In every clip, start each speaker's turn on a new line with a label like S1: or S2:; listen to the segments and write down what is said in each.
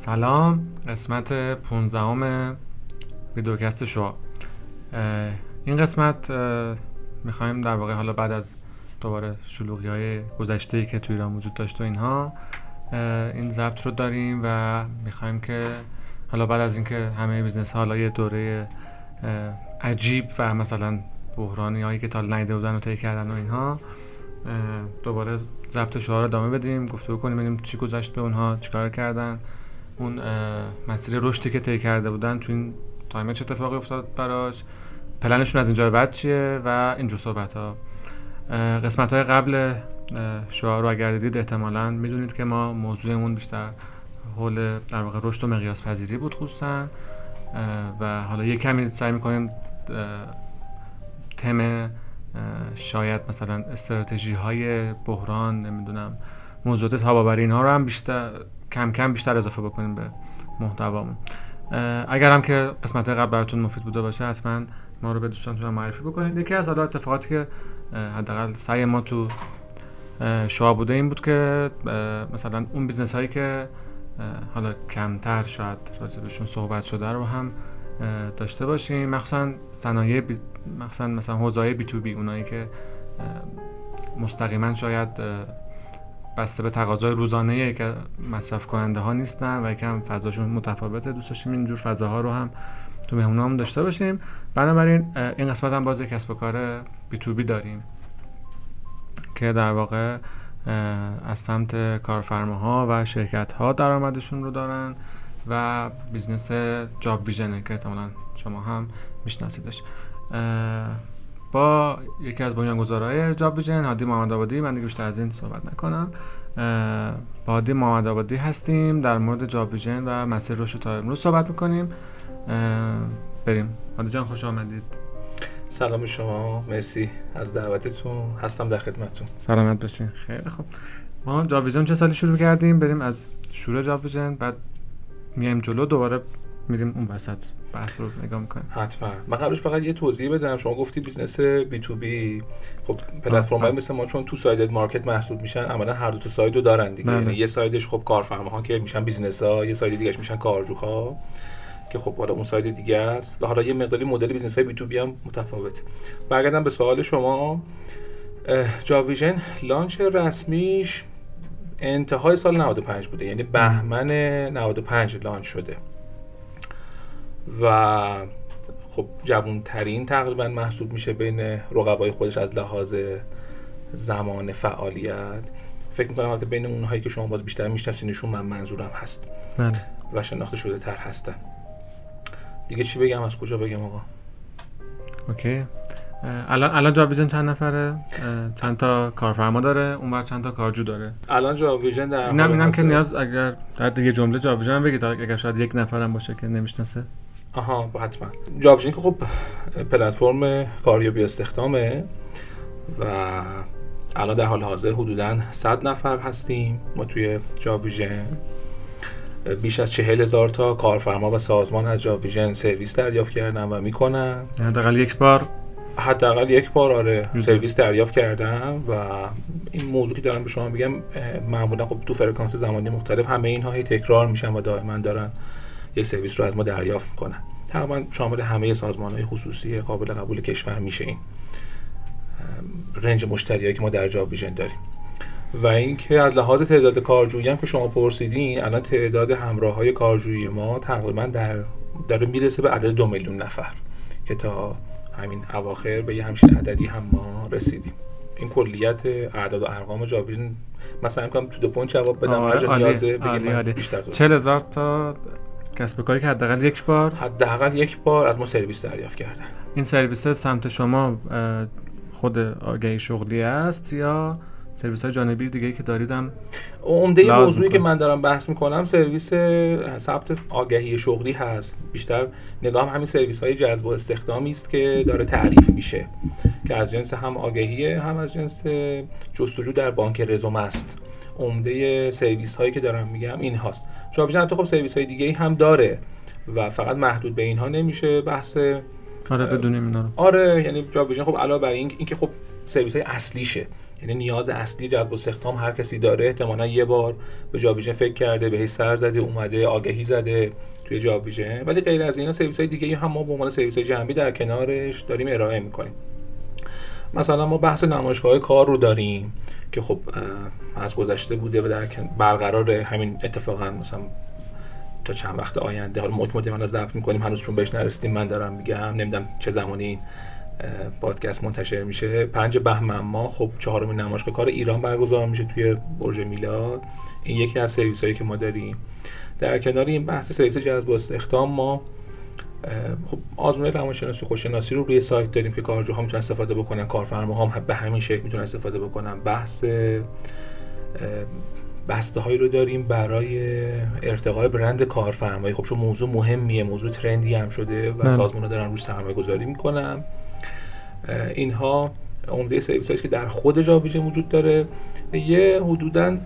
S1: سلام قسمت 15 ویدیوکست شعاع این قسمت می‌خوایم در واقع حالا بعد از دوباره شلوغی های گذشته که توی ایران وجود داشت و اینها این ضبط رو داریم و می‌خوایم که حالا بعد از اینکه همه business حالا یه دوره عجیب و مثلا بحرانی هایی که گذرونده بودن و طی کردن و اینها دوباره ضبط شعار رو ادامه بدیم گفته کنیم ببینیم چی گذشته اونها چیکار کردن. اون مسیر رشدی که طی کرده بودن تو این تایم چه اتفاقی افتاد براش؟ پلنشون از اینجا بعد چیه؟ و اینجور صحبت ها قسمت های قبل شعار رو اگر دیدید احتمالا می‌دونید که ما موضوعمون بیشتر حول در واقع رشد و مقیاس پذیری بود خصوصا. و حالا یه کمی سعی می‌کنیم تم شاید مثلا استراتژی های بحران نمی‌دونم موضوعات تاب‌آوری اینها رو هم بیشتر کم کم بیشتر اضافه بکنیم به محتوامون. اگر هم که قسمت قبل براتون مفید بوده باشه حتما ما رو به دوستانتون معرفی بکنید. یکی از حالا اتفاقاتی که حداقل سعی ما تو شعاع بوده این بود که مثلا اون business هایی که حالا کمتر شاید راجبشون صحبت شده رو هم داشته باشیم. مخصوصا صنایع بی... مخصوصا مثلا حوزه بی تو بی اونایی که مستقیما شاید بسته به تقاضای روزانه که مصرف کننده ها نیستن و یکم فضاشون متفاوته. دوست داشتیم اینجور فضاها رو هم تو مهمون هم داشته باشیم. بنابراین این قسمت هم باز کسب و کار بی تو بی داریم. که در واقع از سمت کارفرماها و شرکت ها درآمدشون رو دارن و business جاب ویژنه که احتمالا شما هم میشناسیدش. با یکی از بنیانگذارهای جاب ویژن هادی محمد آبادی. من دیگه بیشتر از این صحبت نکنم. با هادی محمد آبادی هستیم در مورد جاب ویژن و مسیر رشد تا امروز صحبت می‌کنیم. بریم. هادی جان خوش آمدید.
S2: سلام شما. مرسی از دعوتتون. هستم در خدمتتون.
S1: سلامت باشین. خیلی خوب. ما جاب ویژن چه سالی شروع کردیم؟ بریم از شروع جاب ویژن بعد میایم جلو. دوباره میریم اون وسط. بحث رو نگاه می‌کنیم.
S2: حتما. من قبلش فقط یه توضیح بدم. شما گفتی business B2B خب پلتفرم های مثل ما چون two-sided market محسوب میشن عملا هر دو تا side رو دارن دیگه. بله. یعنی یه side ش خب کارفرماها که میشن business ها یه side دیگهش میشن کارجوها که خب حالا اون side دیگه است. و حالا یه مقداری مدل business های B2B هم متفاوته. برگردم به سوال شما. جاویژن لانچ رسمیش انتهای سال 95 بوده. یعنی بهمن 95 لانچ شده. و خب جوون ترین تقریبا محسوب میشه بین رقبای خودش از لحاظ زمان فعالیت. فکر می‌کنم البته بین اونهایی که شما باز بیشتر میشناسینشون من منظورم هست.
S1: بله.
S2: و شناخته شده تر هستن. دیگه چی بگم؟ از کجا بگم آقا؟
S1: اوکی. الان الان جاویژن چند نفره؟ چند تا کارفرما داره؟ اونور چند تا کارجو داره؟
S2: الان جاویژن در
S1: اینم اینم که نیاز اگر در دیگه جمله جاویژن هم بگید اگر شاید یک نفرم باشه که نمی‌شناسه.
S2: آها حتما. جاویژن که خب پلتفرم کاریابی استخدامه و الان در حال حاضر حدودا 100 نفر هستیم ما توی جاویژن. بیش از چهل هزار تا کارفرما و سازمان از جاب ویژن سرویس دریافت کردن و می‌کنن.
S1: حداقل یک بار؟
S2: حداقل یک بار آره سرویس دریافت کردن و این موضوع که دارم به شما میگم معمولا خب تو فرکانس زمانی مختلف همه اینها هی تکرار میشن و دائما دارن یک سرویس رو از ما دریافت می‌کنن. تقریبا شامل همه سازمان های خصوصی قابل قبول کشور میشه این range مشتریایی که ما در جاب ویژن داریم. و اینکه از لحاظ تعداد کارجویی هم که شما پرسیدین الان تعداد همراه های کارجویی ما تقریبا در داره می‌رسه به عدد دو میلیون نفر که تا همین اواخر به یه همچین عددی هم ما رسیدیم. این کلیت اعداد و ارقام جاب ویژن مثلا میگم تو دو point جواب بدم هر نیازه بگیم بیشتر
S1: 40 هزار تا کسب کاری که حداقل یک بار.
S2: حداقل یک بار از ما سرویس دریافت کردن.
S1: این سرویس سمت شما خود آگهی شغلی است یا سرویس های جانبی دیگه که داریدم
S2: عمده موضوعی که من دارم بحث می‌کنم سرویس ثبت آگهی شغلی هست. بیشتر نگاه هم همین سرویس های جذب و استخدامی است که داره تعریف میشه که از جنس هم آگهیه هم از جنس جستجو در بانک رزوم است. عمده سرویس هایی که دارم میگم این هاست. جاویژن تو خب سرویس های دیگه هم داره و فقط محدود به اینها نمیشه بحث.
S1: آره بدونیم اینا
S2: آره یعنی جاویژن خب علاوه بر این اینکه خب سرویس های اصلیشه. یعنی نیاز اصلی جذب استخدام هر کسی داره. احتمالا یه بار به جاویژن فکر کرده به سر زده اومده آگهی زده توی جاویژن ولی غیر از اینا سرویس های دیگه هم ما به عنوان سرویس جنبی در کنارش داریم ارائه می‌کنیم. مثلا ما بحث نمایشگاه کار رو داریم که خب از گذشته بوده و در برقرار همین اتفاقا مثلا تا چند وقت آینده. حالا مک من از ضبط می‌کنیم هنوز چون بهش نرسیدیم من دارم میگم نمی‌دونم چه زمانی پادکست منتشر میشه. پنج بهمن ما خب چهارمین نمایشگاه کار ایران برگزار میشه توی برج میلاد. این یکی از سرویس هایی که ما داریم. در کنار این بحث سرویس جذب استخدام ما خب آزمون روانشناسی خوششناسی رو روی سایت داریم که کارجوها می‌تونن استفاده بکنن. کارفرماها هم به همین شکل می‌تونن استفاده بکنن. بحث بسته هایی رو داریم برای ارتقای برند کارفرمایی. خب چون موضوع مهمیه موضوع trendy هم شده و بله. سازمان دارن روش سرمایه گذاری می‌کنن. اینها عمده سرویس که در خود جاب ویژن وجود داره. یه حدودا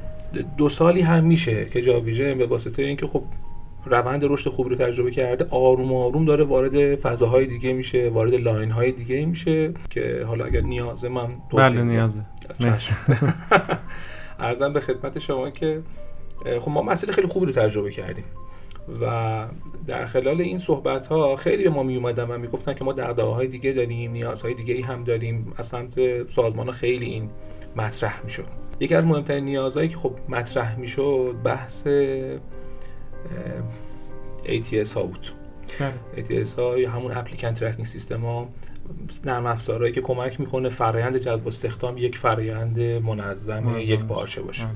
S2: دو سالی هم میشه که جاب ویژن به واسطه اینکه خب روند رشد خوبی رو تجربه کرده آروم آروم داره وارد فضاهای دیگه میشه وارد line های دیگه میشه که حالا اگر نیازه من
S1: بله نیازه.
S2: ارزم به خدمت شما که خب ما مسئله خیلی خوبی رو تجربه کردیم. و در خلال این صحبت ها خیلی به ما می اومدن و می‌گفتن که ما دغدغه های دیگه داریم نیازهای دیگه ای هم داریم از سمت سازمان ها خیلی این مطرح می‌شد یکی از مهمترین نیازهایی که خب مطرح می‌شد بحث ATS ها بود بله. ATS ها یا همون اپلیکن ترکینگ سیستم ها نرم افزارهایی که کمک می‌کنه فرایند جذب استخدام یک فرایند منظم یک پارچه باشه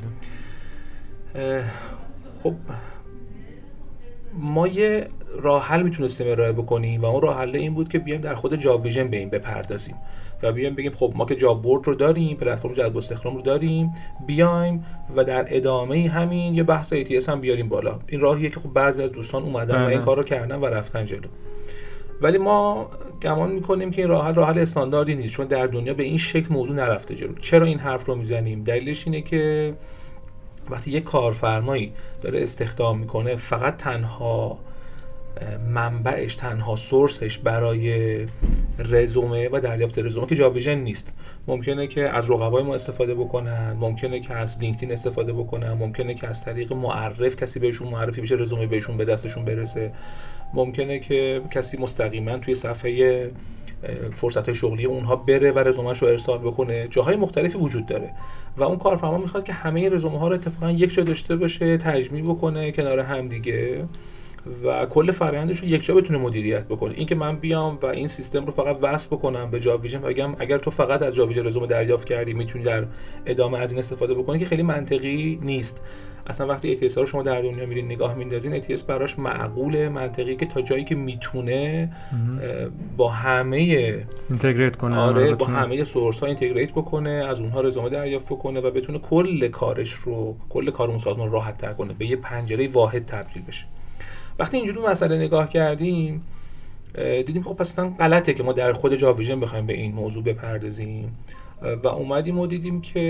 S2: بله. خب ما یه راه حل می‌تونستیم ارائه بکنیم و اون راه حل این بود که بیایم در خود جاب ویژن به این بپردازیم و بیایم بگیم خب ما که جاب بورد رو داریم پلتفرم جذب استخدام رو داریم بیایم و در ادامه همین یه بحث ATS هم بیاریم بالا. این راهیه که خب بعضی از دوستان اومدن و این بله. کار رو کردن و رفتن جلو. ولی ما گمان می‌کنیم که این راه حل راه حل استانداردی نیست چون در دنیا به این شکل موضوع نرفته جلو. چرا این حرف رو می‌زنیم؟ دلیلش اینه که وقتی یک کارفرمایی داره استخدام می‌کنه فقط تنها منبعش تنها سورسش برای رزومه و دریافت رزومه که جاویژن نیست. ممکنه که از رقبای ما استفاده بکنن ممکنه که از لینکدین استفاده بکنن ممکنه که از طریق معرف کسی بهشون معرفی بشه رزومه بهشون به دستشون برسه. ممکنه که کسی مستقیما توی صفحه فرصت های شغلی اونها بره و رزومهش رو ارسال بکنه. جاهای مختلفی وجود داره و اون کارفرما می‌خواد که همه رزومه ها رو اتفاقا یک جا داشته باشه تجمیع بکنه کنار هم دیگه و کل فرآیندش رو یک جا بتونه مدیریت بکنه. اینکه من بیام و این سیستم رو فقط وصل بکنم به جاب ویژن و بگم اگر تو فقط از جاب ویژن رزومه دریافت کردی می‌تونی در ادامه از این استفاده بکنی که خیلی منطقی نیست. اصلا وقتی ATS ها رو شما در دنیا میرین نگاه میندازین ATS براش معقول منطقی که تا جایی که می‌تونه با همه
S1: integrate کنه
S2: آره با همه source ها integrate بکنه از اونها رزومه دریافت کنه و بتونه کل کارش رو کل کار اون سازمان راحت تر کنه به یه پنجره واحد تبدیل بشه. وقتی اینجوری مسئله نگاه کردیم دیدیم خب پس غلطه که ما در خود جاب ویژن بخوایم به این موضوع بپردازیم. و اومدیم و دیدیم که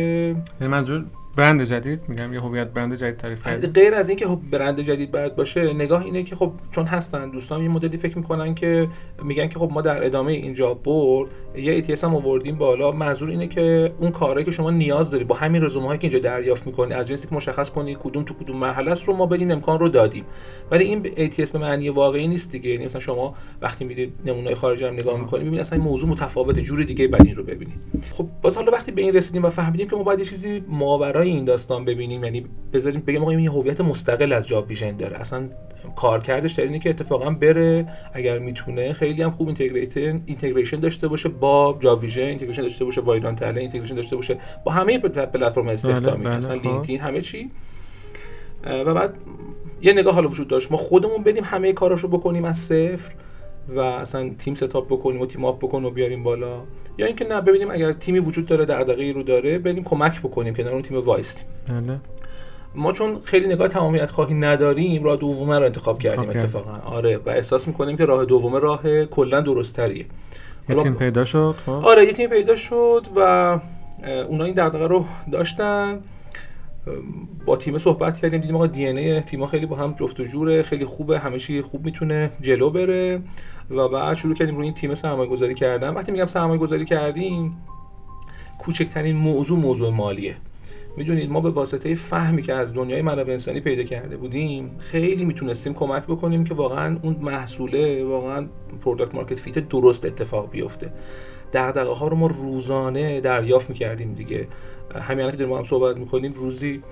S1: یعنی منظور برند جدید میگم یه هویت برند جدید تعریف کرد
S2: غیر از اینکه خب برند جدید باید باشه نگاه اینه که خب چون هستن دوستان یه مدلی فکر می‌کنن که میگن که خب ما در ادامه اینجا برد یه ETS هم آوردیم بالا منظور اینه که اون کاری که شما نیاز داری با همین رزومه هایی که اینجا دریافت می‌کنی از جنسی که مشخص کنی کدوم تو کدوم مرحله است رو ما بدین امکان رو دادیم. ولی این ATS به معنی واقعی نیست دیگه. یعنی مثلا شما وقتی میرید نمونه خارجی هم نگاه می‌کنید می‌بینید اصلا این موضوع متفاوته جور دیگه بعد این رو ببینید. خب باز حالا وقتی به این رسیدیم و فهمیدیم که ما باید یه چیزی ماورای این داستان ببینیم یعنی بذاریم بگیم آقا یه هویت مستقل از جاب ویژن داره. اصلا کارکردش در اینه که اتفاقا بره اگر می‌تونه خیلی هم خوب integration داشته باشه با جاب ویژن integration داشته باشه با ایران تلنت integration داشته باشه با همه پلتفرم استخدامی بله، بله، لینکدین همه چی. و بعد یه نگاه حالا وجود داشت. ما خودمون بدیم همه کاراشو بکنیم از صفر. و اصلا تیم setup بکنیم و team up بکنیم و بیاریم بالا. یا اینکه نه ببینیم اگر تیمی وجود داره دغدغه‌ای رو داره بریم کمک بکنیم که اون تیم وایستیم.
S1: بله.
S2: ما چون خیلی نگاه تمامیت خواهی نداریم راه دومه رو انتخاب کردیم اتفاقا. آره و احساس می‌کنیم که راه دومه راه کلا درست تریه
S1: یه تیم پیدا شد خب؟
S2: آره یه تیم پیدا شد و اونا این دغدغه رو داشتن. با تیم صحبت کردیم دیدیم آقا دی ان تیم خیلی با هم جفت و جوره خیلی خوبه همه چی خوب می‌تونه جلو بره. و بعد شروع کردیم روی این تیم سرمایه گذاری کردن. وقتی میگم سرمایه گذاری کردیم کوچکترین موضوع موضوع مالیه. می‌دونید ما به واسطه فهمی که از دنیای منابع انسانی پیدا کرده بودیم خیلی می‌تونستیم کمک بکنیم که واقعا اون محصوله واقعا product market fit درست اتفاق بیفته. دغدغه ها رو ما روزانه دریافت می‌کردیم دیگه. همین که داریم با هم صحبت می‌کنیم روزی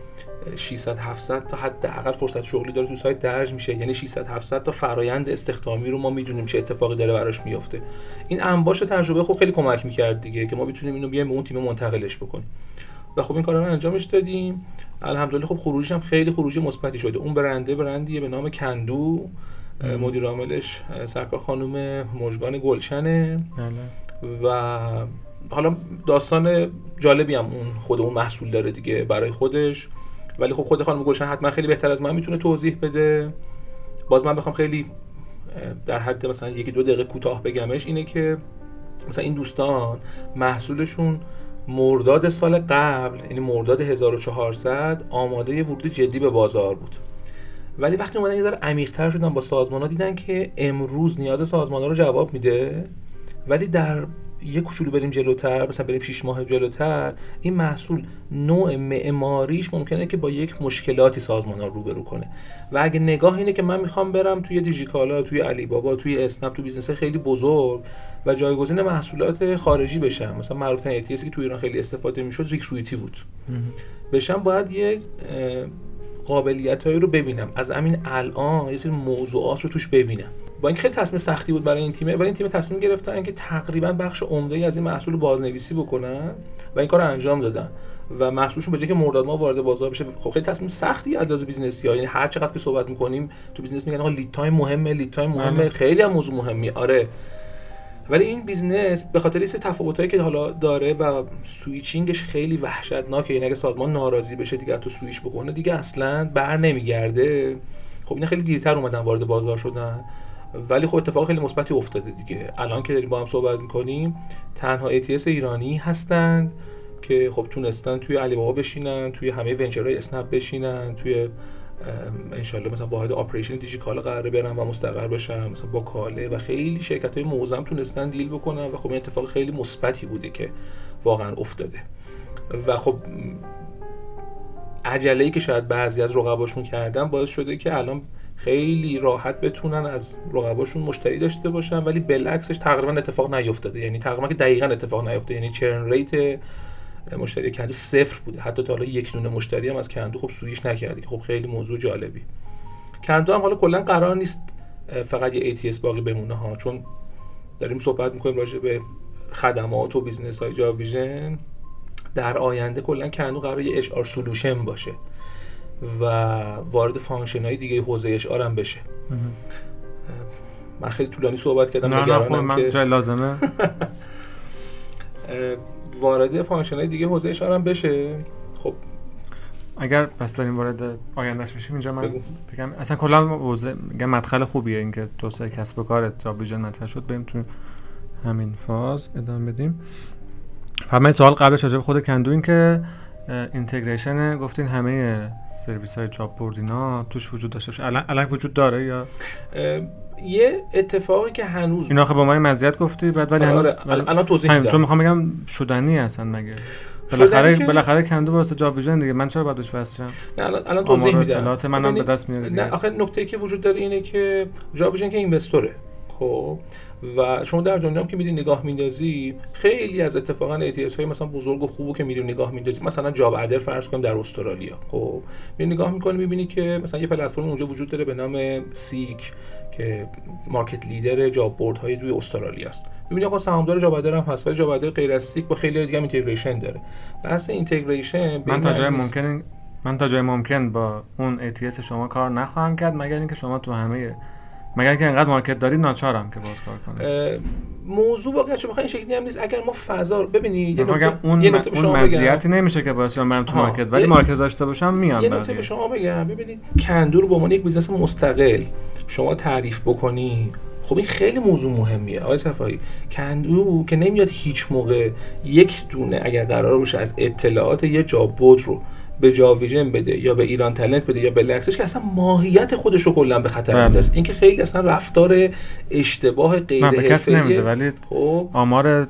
S2: 600 700 تا حداقل فرصت شغلی داره تو سایت درج میشه. یعنی 600 700 تا فرایند استخدامی رو ما می‌دونیم چه اتفاقی داره براش میفته این انباش تجربه خب خیلی کمک می‌کرد دیگه که ما بتونیم اینو بیایم به اون تیم منتقلش بکنیم. و خب این کارا رو انجامش دادیم. الحمدلله خب خروجش هم خیلی خروجی مثبتی شده. اون برنده برندیه به نام کندو. مدیر عاملش سرکار خانم مژگان گلشنه. بله. و حالا داستان جالبی هم اون خود اون محصول داره دیگه برای خودش. ولی خب خود خانم گلشن حتما خیلی بهتر از من می‌تونه توضیح بده. باز من بخوام خیلی در حد مثلا یکی دو دقیقه کوتاه بگمش اینه که مثلا این دوستان محصولشون مرداد سال قبل یعنی مرداد 1400 آماده ورود جدی به بازار بود. ولی وقتی اومدن یه ذره عمیق‌تر شدن با سازمان ها دیدن که امروز نیاز سازمان ها رو جواب میده. ولی در یه کوچولو بریم جلوتر مثلا بریم 6 ماه جلوتر این محصول نوع معماریش ممکنه که با یک مشکلاتی سازمان ها روبرو کنه. و اگه نگاه اینه که من می‌خوام برم توی دیجیکالا توی علی بابا توی اسنپ تو business خیلی بزرگ و جایگزین محصولات خارجی بشم. مثلا معروف ترین که تو ایران خیلی استفاده می‌شد Recruitee بود. بشم باید یه قابلیت هایی رو ببینم. از همین الان یه سری موضوعات رو توش ببینم. با اینکه خیلی تصمیم سختی بود برای این تیمه ولی این تیم تصمیم گرفتن که تقریبا بخش عمده ای از این محصول رو بازنویسی بکنن و این کار رو انجام دادن. و محصولشون به جای که مرداد ما وارد بازار بشه خب خیلی تصمیم سختی از لحاظ business ی یعنی هر چقدر که صحبت می‌کنیم تو business میگن آقا lead time مهمه lead time مهمه. بله. خیلی هم موضوع مهمی آره. ولی این business به خاطر این تفاوتایی که حالا داره و switching ش خیلی وحشتناکه یعنی اگه سازمان ناراضی بشه دیگه تو سویچ بکنه دیگه اصلا بر نمیگرده. خب اینا خیلی دیرتر اومدن وارد بازار شدن. ولی خب اتفاق خیلی مثبتی افتاده دیگه. الان که داریم با هم صحبت می‌کنیم تنها ATS ایرانی هستند که خب تونستن توی علی بابا بشینن توی همه venture های اسنپ بشینن توی انشالله مثلا واحد operation دیجیکال قراره برن و مستقر بشن مثلا با کاله و خیلی شرکت های معظم تونستن deal بکنن و خب این اتفاق خیلی مثبتی بوده که واقعا افتاده. و خب عجله ای که شاید بعضی از رقباشون کردن باعث شده که الان خیلی راحت بتونن از رقباشون مشتری داشته باشن ولی بالعکسش تقریبا اتفاق نیفتاده. یعنی تقریبا که دقیقا اتفاق نیفتاده یعنی churn rate مشتری کندو صفر بوده. حتی تا حالا یک دونه مشتری هم از کندو خب سویش نکردی خب خیلی موضوع جالبی. کندو هم حالا کلا قرار نیست فقط یه ATS باقی بمونه ها چون داریم صحبت می‌کنیم راجع به خدمات و business های جاب ویژن در آینده کلا کندو قرار یه HR solution باشه و وارد function های دیگه حوزه HR هم بشه. من خیلی طولانی صحبت کردم
S1: نه نه خب من جای لازمه.
S2: وارد function های دیگه حوزه HR بشه. خب.
S1: اگر پس داریم وارد آیندهش بشیم اینجا من بگم اصلا کلا حوزه میگم مدخل خوبیه اینکه توسعه کسب و کارت جاب ویژن مطرح شد. بریم تو همین فاز ادامه بدیم. فقط سوال قبلش راجع خود کندو این که integration گفتین همه سرویس های job board اینا توش وجود داشته باشه. الان وجود داره یا؟
S2: یه اتفاقی که هنوز
S1: اینا خب با ما مزیت گفتی بعد ولی هنوز
S2: الان توضیح میدم
S1: چون می‌خوام بگم شدنی هستن مگه؟ بالاخره. بالاخره کندو واسه جاب ویژن دیگه. من چرا باید بهش وصل
S2: نه الان الان توضیح میدم.
S1: اطلاعات منم به دست میاد
S2: نه آخه نکته که وجود داره اینه که جاب ویژن که investor ه. خب و شما در دنیا که میری نگاه میندازی خیلی از اتفاقا ATS های مثلا بزرگ و خوبو که میری نگاه میندازی. مثلا JobAdder فرض کنیم در استرالیا. خب میری نگاه می‌کنی می‌بینی که مثلا یه پلتفرم اونجا وجود داره به نام Seek که market leader job board های روی استرالیا است. می‌بینی آقا سهامدار JobAdder هم هست ولی JobAdder غیر از Seek با خیلی دیگه integration داره. بحث integration
S1: من تا جای ممکن من تا جای ممکن با اون ATS شما کار نخواهم کرد مگر اینکه شما تو همه مگر که انقدر market دارید ناچارم که باید کار کنه
S2: موضوع واقعا چه این شکلی هم نیست. اگر ما فضا رو ببینید
S1: یه نکته اون یه اون مزیتی نمیشه که باعث من تو market ولی market داشته باشم میام
S2: یه نکته به شما بگم. ببینید کندو به عنوان یک business مستقل. شما تعریف بکنی. خب این خیلی موضوع مهمیه. آقای صفایی کندو که نمیاد هیچ موقع یک دونه اگر قرار باشه از اطلاعات یه job board رو به جاب ویژن بده یا به ایران تلنت بده یا به لکسش که اصلا ماهیت خودش رو کلا به خطر بله. میندازه. این که خیلی اصلا رفتار اشتباه غیر
S1: به کسی نمیده ولی خب. آمار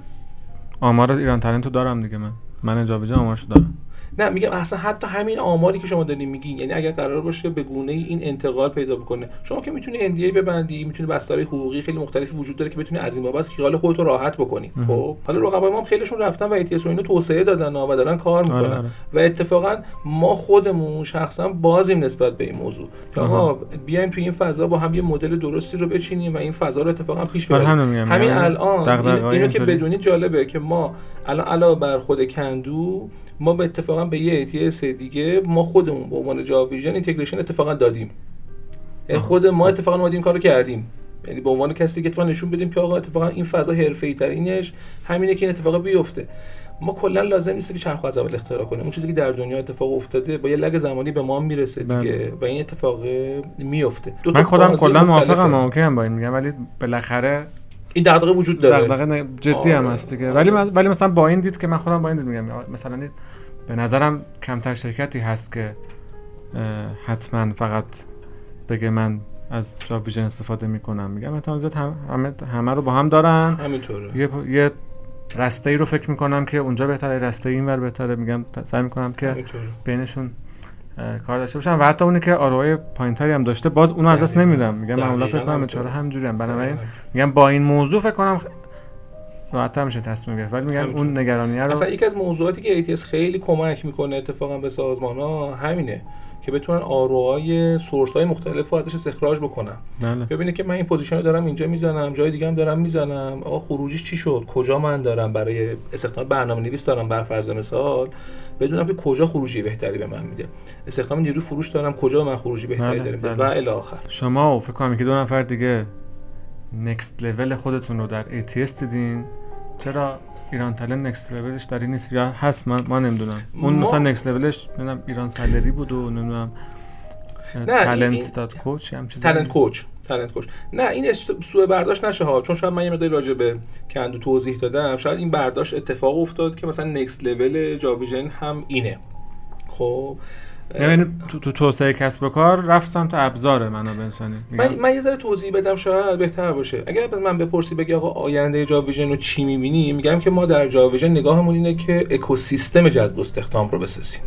S1: آمار ایران تلنت رو دارم دیگه من. من جابجا آمارشو دارم.
S2: نه میگم اصلا حتی همین آماری که شما دارین میگین یعنی اگر قرار باشه به گونه ای این انتقال پیدا بکنه. شما که می‌تونی NDA ببندی می‌تونی بسترهای حقوقی خیلی مختلفی وجود داره که بتونی از این بابت خیال خودت رو راحت بکنی. خب حالا رقبای ما هم خیلیشون رفتن و ATS و اینو توسعه دادن و دارن کار می‌کنن.
S1: آره، آره.
S2: و اتفاقا ما خودمون شخصا بازیم نسبت به این موضوع. که آقا بیایم تو این فضا با هم یه مدل درستی رو بچینیم و این فضا رو اتفاقا پیش
S1: برای
S2: ببریم.
S1: همین
S2: الان اینو که. بدونی جالبه که ما الان علاوه بر خود کندو ما به اتفاقا به یه ATS دیگه ما خودمون به عنوان جاوا ویژن اینتگریشن اتفاقا دادیم یعنی. خود ما اتفاقا اومدیم کارو کردیم یعنی به عنوان کسی که اتفاقا نشون بدیم که آقا اتفاقا این فضا حرفه‌ای ترینش همینه که این اتفاق بیفته ما کلا لازم نیست که چرخ از اول اختراع کنیم اون چیزی که در دنیا اتفاق افتاده با یه لگ زمانی به ما می‌رسه دیگه
S1: بله.
S2: و این اتفاق میفته
S1: من خودم کلا. موافقم ممکنم با این میگم ولی بالاخره
S2: این دغدغه وجود داره
S1: دغدغه جدی هم
S2: آره.
S1: هست دیگه. ولی من- ولی مثلا با این دید که من خودم با این دید میگم مثلا به نظرم کمتر شرکتی هست که حتما فقط بگه من از جاب ویژن استفاده می‌کنم. میگم زیاد هم- همه همه رو با هم دارن.
S2: همینطوره.
S1: یه یه رسته ای رو فکر می‌کنم که اونجا بهتره رسته اینور بهتره. میگم سعی می‌کنم که
S2: همینطوره.
S1: بینشون کار داشته باشم. و حتی اونی که ROI پایینتری هم داشته باز اونو از دست. نمیدم. میگم معمولا فکر کنم. چهار همجوری هم بنابراین میگم با این موضوع فکر کنم راحت میشه تصمیم گرفت. ولی میگم. اون نگرانیه رو
S2: اصلا یکی از موضوعاتی که ATS خیلی کمک می‌کنه اتفاقا به سازمان ها همینه که بتونن ROI های source های مختلف رو ازش استخراج بکنن.
S1: بله.
S2: ببینه که من این position رو دارم اینجا می‌زنم جای دیگه هم دارم می‌زنم. آقا خروجیش چی شد؟ کجا من دارم برای استخدام برنامه نویس دارم بر فرض مثال. بدونم که کجا خروجی بهتری به من میده. استخدام نیروی فروش دارم کجا من خروجی بهتری
S1: بله،
S2: داره؟ میده
S1: بله.
S2: و الی آخر.
S1: شما فکر کنم که دو نفر دیگه next level خودتون رو در ATS دیدین. چرا ایران تالنت next level ش در این نیست یا هست؟ من ما نمی‌دونم. اون
S2: ما-
S1: مثلا next level ش نمی‌دونم ایران سالری بود و نمی‌دونم تالنت دات کوچ هم چیزی
S2: تالنت کوچ تالنت کوچ نه این سوء برداشت نشه ها. چون شاید من یه مقداری راجع به کندو توضیح دادم. شاید این برداشت اتفاق افتاد که مثلا نکست لول جاویژن هم اینه. خب
S1: یعنی تو, تو توسعه کسب و کار رفت سمت ابزار منابع انسانی
S2: من, من یه ذره توضیح بدم شاید بهتر باشه. اگر من بپرسی بگی آقا آینده جاویژن رو چی می‌بینی میگم که ما در جاویژن نگاهمون اینه که اکوسیستم جذب و استخدام رو بسازیم.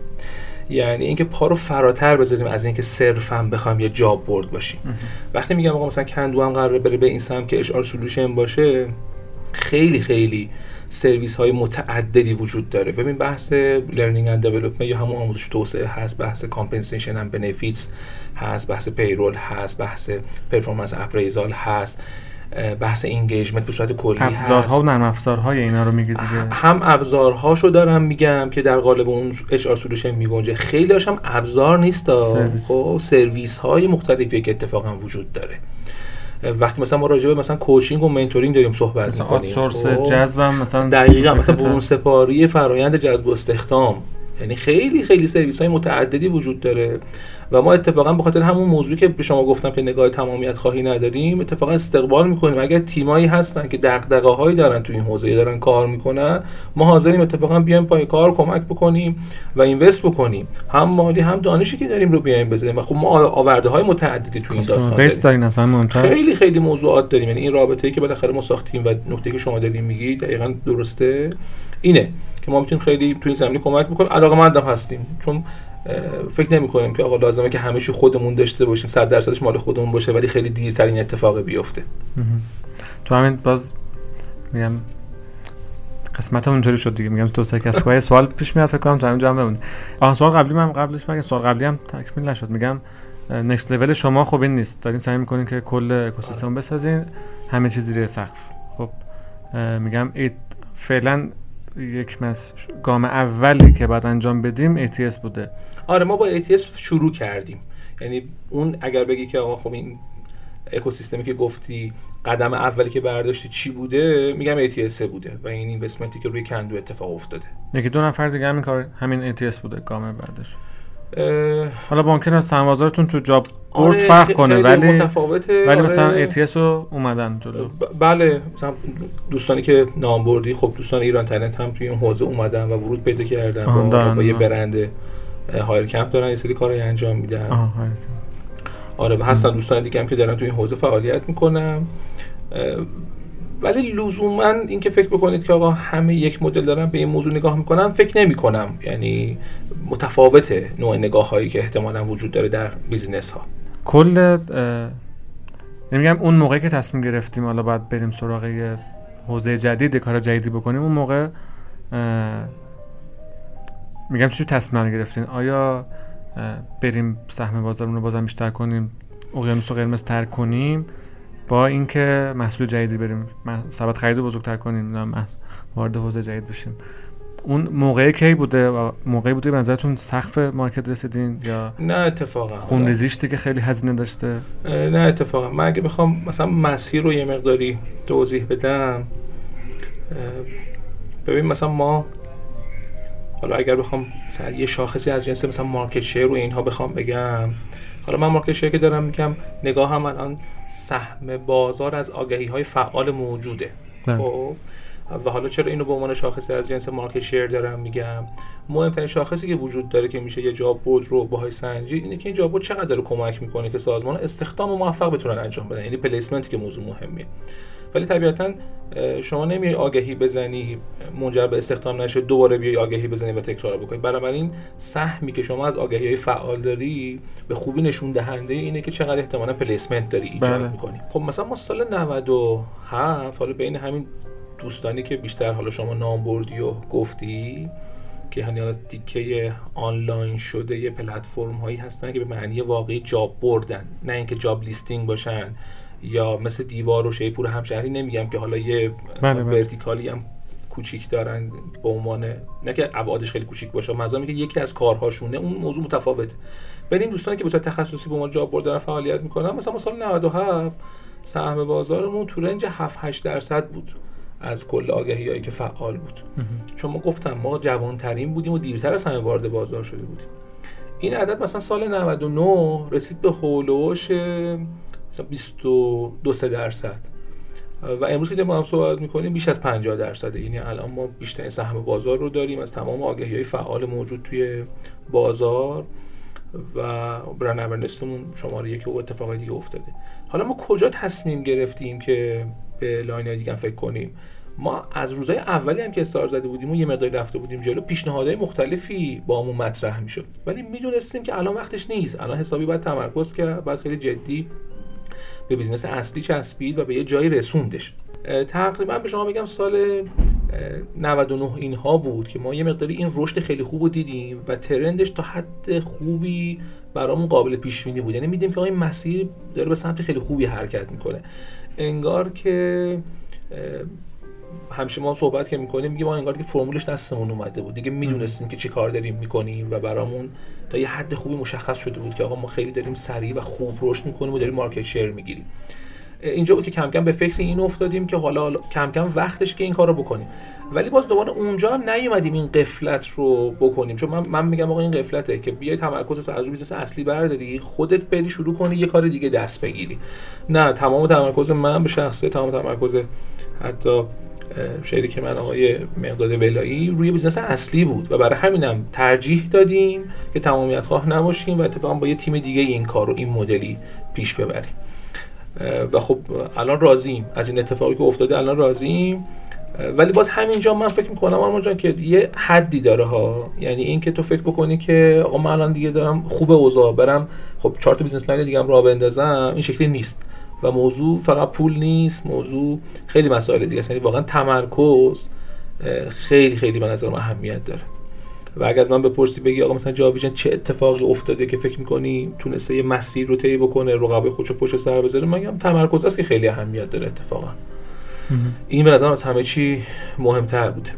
S2: یعنی اینکه پا رو فراتر بذاریم از اینکه صرفا بخوایم یه جاب برد باشیم. وقتی میگم آقا مثلا کندو هم قراره بره به این سمت که HR solution باشه خیلی خیلی سرویس های متعددی وجود داره. ببین بحث learning and development یا همون آموزش توسعه هست بحث compensation and benefits هست بحث payroll هست بحث performance appraisal هست بحث engagement به صورت کلی
S1: ابزارها و نرم افزارهای اینا رو میگی دیگه.
S2: هم ابزارهاشو دارم میگم که در قالب اون HR solution میگنجه. خیلی هم ابزار نیست
S1: سرویس.
S2: خب سرویس های مختلفی که اتفاقا وجود داره. وقتی مثلا ما راجع به مثلا coaching و mentoring داریم صحبت
S1: مثلا
S2: می‌کنیم
S1: outsource
S2: خب،
S1: جذبم مثلا
S2: دقیقا مثلا برون سپاری فرایند جذب و استخدام. یعنی خیلی خیلی سرویس های متعددی وجود داره. و ما اتفاقا به خاطر همون موضوعی که به شما گفتم که نگاه تمامیت خواهی نداریم اتفاقا استقبال می‌کنیم. اگر تیمایی هستن که دغدغه هایی دارن تو این حوزه دارن کار می‌کنن ما حاضریم اتفاقا بیایم پای کار کمک بکنیم و invest بکنیم. هم مالی هم دانشی که داریم رو بیایم بزنیم. و خب ما آورده های متعددی تو این داستان داریم.
S1: اصلا مهمتر.
S2: خیلی خیلی موضوعات داریم. یعنی این رابطه ای که بالاخره ما ساختیم و نکته که شما دارین میگی دقیقا درسته. اینه که ما می‌تونیم خیلی تو این زمینه کمک بکنیم. علاقه مندم هستیم. چون فکر نمی کنیم که آقا لازمه که همه چی خودمون داشته باشیم 100 درصدش مال خودمون باشه ولی خیلی دیرتر این اتفاق بیفته.
S1: تو همین باز میگم قسمت اونجوری شد دیگه. میگم تو سه کار سوال پیش میاد فکر کنم تو همین جمع بمونه. آها سوال قبلی من قبلش مگه سوال قبلی هم تکمیل نشد. میگم نکست لول شما خب این نیست. دارین سعی می‌کنین که کل اکوسیستم بسازین همه چیز زیر سقف. خب میگم فعلا یک مس گام اولی که بعد انجام بدیم ATS بوده.
S2: آره ما با ATS شروع کردیم. یعنی اون اگر بگی که آقا خب این اکوسیستمی که گفتی قدم اولی که برداشتی چی بوده؟ میگم ATS بوده و این اینوستمنتی که روی کندو اتفاق افتاده.
S1: یکی دو نفر دیگه همین کار همین ATS بوده گام بعدش. حالا ممکنه سرمایه‌گذارتون تو جاب
S2: آره،
S1: برد فرق کنه ولی
S2: متفاوته
S1: ولی
S2: آره.
S1: مثلا ATS رو اومدن جلو
S2: ب- بله مثلا دوستانی که نام بردی خب دوستان ایران تالنت هم توی این حوزه اومدن و ورود پیدا کردن با,
S1: دارن،
S2: با یه. برند هایر کمپ دارن یه سری کارهای انجام میدن
S1: آره.
S2: آره و هستن دوستان دیگه هم که دارن توی این حوزه فعالیت می‌کنن ولی لزوما اینکه فکر بکنید که آقا همه یک مدل دارن به این موضوع نگاه می‌کنن فکر نمی کنم یعنی متفاوت نوع نگاه هایی که احتمالا وجود داره در بیزینس ها
S1: کل میگم اون موقعی که تصمیم گرفتیم حالا باید بریم سراغ حوزه جدید کار جدیدی بکنیم اون موقع میگم چی تصمیم گرفتین؟ آیا بریم سهم بازارمون رو بازم بیشتر کنیم اقیانوس رو قرمز تر کنیم؟ با اینکه محصول جدیدی بریم ثبت خرید بزرگتر کنیم وارد حوزه جدید بشیم. اون موقعی کی بوده موقعی بوده به نظرتون سقف مارکت رسیدین یا
S2: نه اتفاقا.
S1: خونریزیش که خیلی هزینه داشته؟
S2: نه اتفاقا. من اگه بخوام مثلا مسیر رو یه مقداری توضیح بدم ببین مثلا ما حالا اگر بخوام مثلا یه شاخصی از جنس مثلا مارکت شیر رو اینها بخوام بگم حالا من مارکت شیر که دارم میگم نگاه هم الان سهم بازار از آگهی های فعال موجوده بله. خب و حالا چرا اینو به عنوان شاخصی از جنس market share دارم میگم؟ مهمترین شاخصی که وجود داره که میشه یه job board رو باهاش سنجید اینه که این job board چقدر کمک می‌کنه که سازمان استخدام موفق بتونن انجام بدن. یعنی placement که موضوع مهمیه. ولی طبیعتا شما نمیای آگهی بزنی منجر به استخدام نشه دوباره بیای آگهی بزنی و تکرار بکنی. بنابراین سهمی که شما از آگهی های فعال داری به خوبی نشون دهنده اینه که چقدر احتمالا placement داری ایجاد بله. می‌کنی. خب مثلا ما سال 97 حالا بین همین دوستانی که بیشتر حالا شما نام بردی و گفتی که همین حالا تیکه آنلاین شده یه پلتفرم هایی هستن که به معنی واقعی job board ان. نه اینکه job listing باشن یا مثل دیوار و شیپور همشهری نمیگم که حالا یه بله, بله. ورتیکالی هم کوچیک دارن به عنوان نه که ابعادش خیلی کوچیک باشه مثلا که یکی از کارهاشونه اون موضوع متفاوته. این دوستانی که به صورت تخصصی به عنوان job board دارن فعالیت می‌کنن. مثلا سال 97 سهم بازارمون تو رنج 7 8 درصد بود. از کل آگهی هایی که فعال بود. چون ما گفتم ما جوانترین بودیم و دیرتر از همه وارد بازار شده بودیم. این عدد مثلا سال 99 رسید به هولوش مثلا 22 3 درصد. و امروز که ما هم صحبت می‌کنیم بیش از 50 درصد یعنی الان ما بیشتر سهم بازار رو داریم از تمام آگهی های فعال موجود توی بازار و brand awareness مون شماره یک و اتفاقای دیگه افتاده. حالا ما کجا تصمیم گرفتیم که به line دیگه فکر کنیم. ما از روزهای اولی هم که استار زده بودیم و یه مقداری رفته بودیم جلو پیشنهادهای مختلفی با همون مطرح می‌شد. ولی می‌دونستیم که الان وقتش نیست. الان حسابی باید تمرکز کرد باید خیلی جدی به business اصلی چسبید و به یه جایی رسوندش. تقریبا به شما بگم سال 99 اینها بود که ما یه مقداری این رشد خیلی خوب رو دیدیم و trend ش تا حد خوبی برامون قابل پیش بینی بود. یعنی می‌دیدیم که این مسیر داره به سمت خیلی خوبی حرکت می‌کنه. انگار که همیشه ما صحبت که می‌کنیم میگه ما انگار که فرمولش دستمون اومده بود. دیگه می‌دونستیم که چی کار داریم می‌کنیم و برامون تا یه حد خوبی مشخص شده بود که آقا ما خیلی داریم سریع و خوب رشد می‌کنیم و داریم market share می‌گیریم. اینجا بود که کم کم به فکر این افتادیم که حالا کم کم وقتش که این کار رو بکنیم. ولی باز دوباره اونجا هم نیومدیم این غفلت رو بکنیم. چون من, من میگم آقا این غفلته که بیای تمرکز تو از روی business اصلی برداری خودت بری شروع کنی یه کار دیگه دست بگیری. نه تمام تمرکز من به شخصه تمام تمرکز حتی که من آقای مقداد ولایی روی business اصلی بود و برای همینم ترجیح دادیم که تمامیت خواه نباشیم و اتفاقا با یه تیم دیگه این کار رو این مدلی پیش ببریم. و خب الان راضیم. از این اتفاقی که افتاده الان راضیم. ولی باز همینجا من فکر می‌کنم اما جان که یه حدی داره ها. یعنی این که تو فکر بکنی که آقا من الان دیگه دارم خوب اوضاع برم خب چهار تا business line دیگه هم راه بندازم این شکلی نیست. و موضوع فقط پول نیست موضوع خیلی مسائل دیگه است. یعنی واقعا تمرکز خیلی خیلی به نظرم اهمیت داره. و اگر از من بپرسی بگی آقا مثلا جاب ویژن چه اتفاقی افتاده که فکر می‌کنی تونسته یه مسیر رو طی بکنه رقبای خودشو پشت سر بذاره؟ من میگم تمرکز است که خیلی اهمیت داره اتفاقا. این به نظرم از همه چی مهمتر بوده.